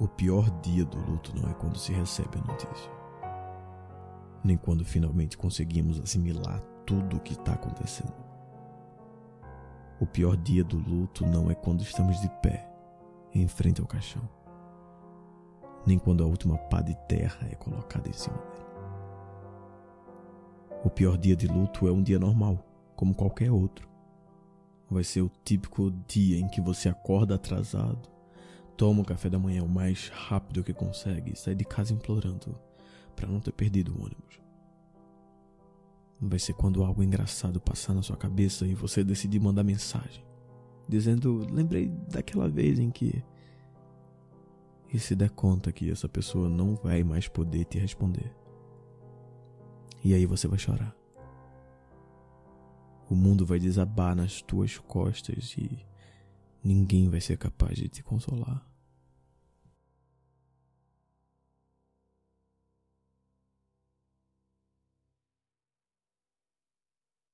O pior dia do luto não é quando se recebe a notícia, nem quando finalmente conseguimos assimilar tudo o que está acontecendo. O pior dia do luto não é quando estamos de pé, em frente ao caixão, nem quando a última pá de terra é colocada em cima dele. O pior dia de luto é um dia normal, como qualquer outro. Vai ser o típico dia em que você acorda atrasado, toma o café da manhã o mais rápido que consegue e sai de casa implorando para não ter perdido o ônibus. Vai ser quando algo engraçado passar na sua cabeça e você decidir mandar mensagem, dizendo: Lembrei daquela vez em que. E se der conta que essa pessoa não vai mais poder te responder. E aí você vai chorar. O mundo vai desabar nas tuas costas e ninguém vai ser capaz de te consolar.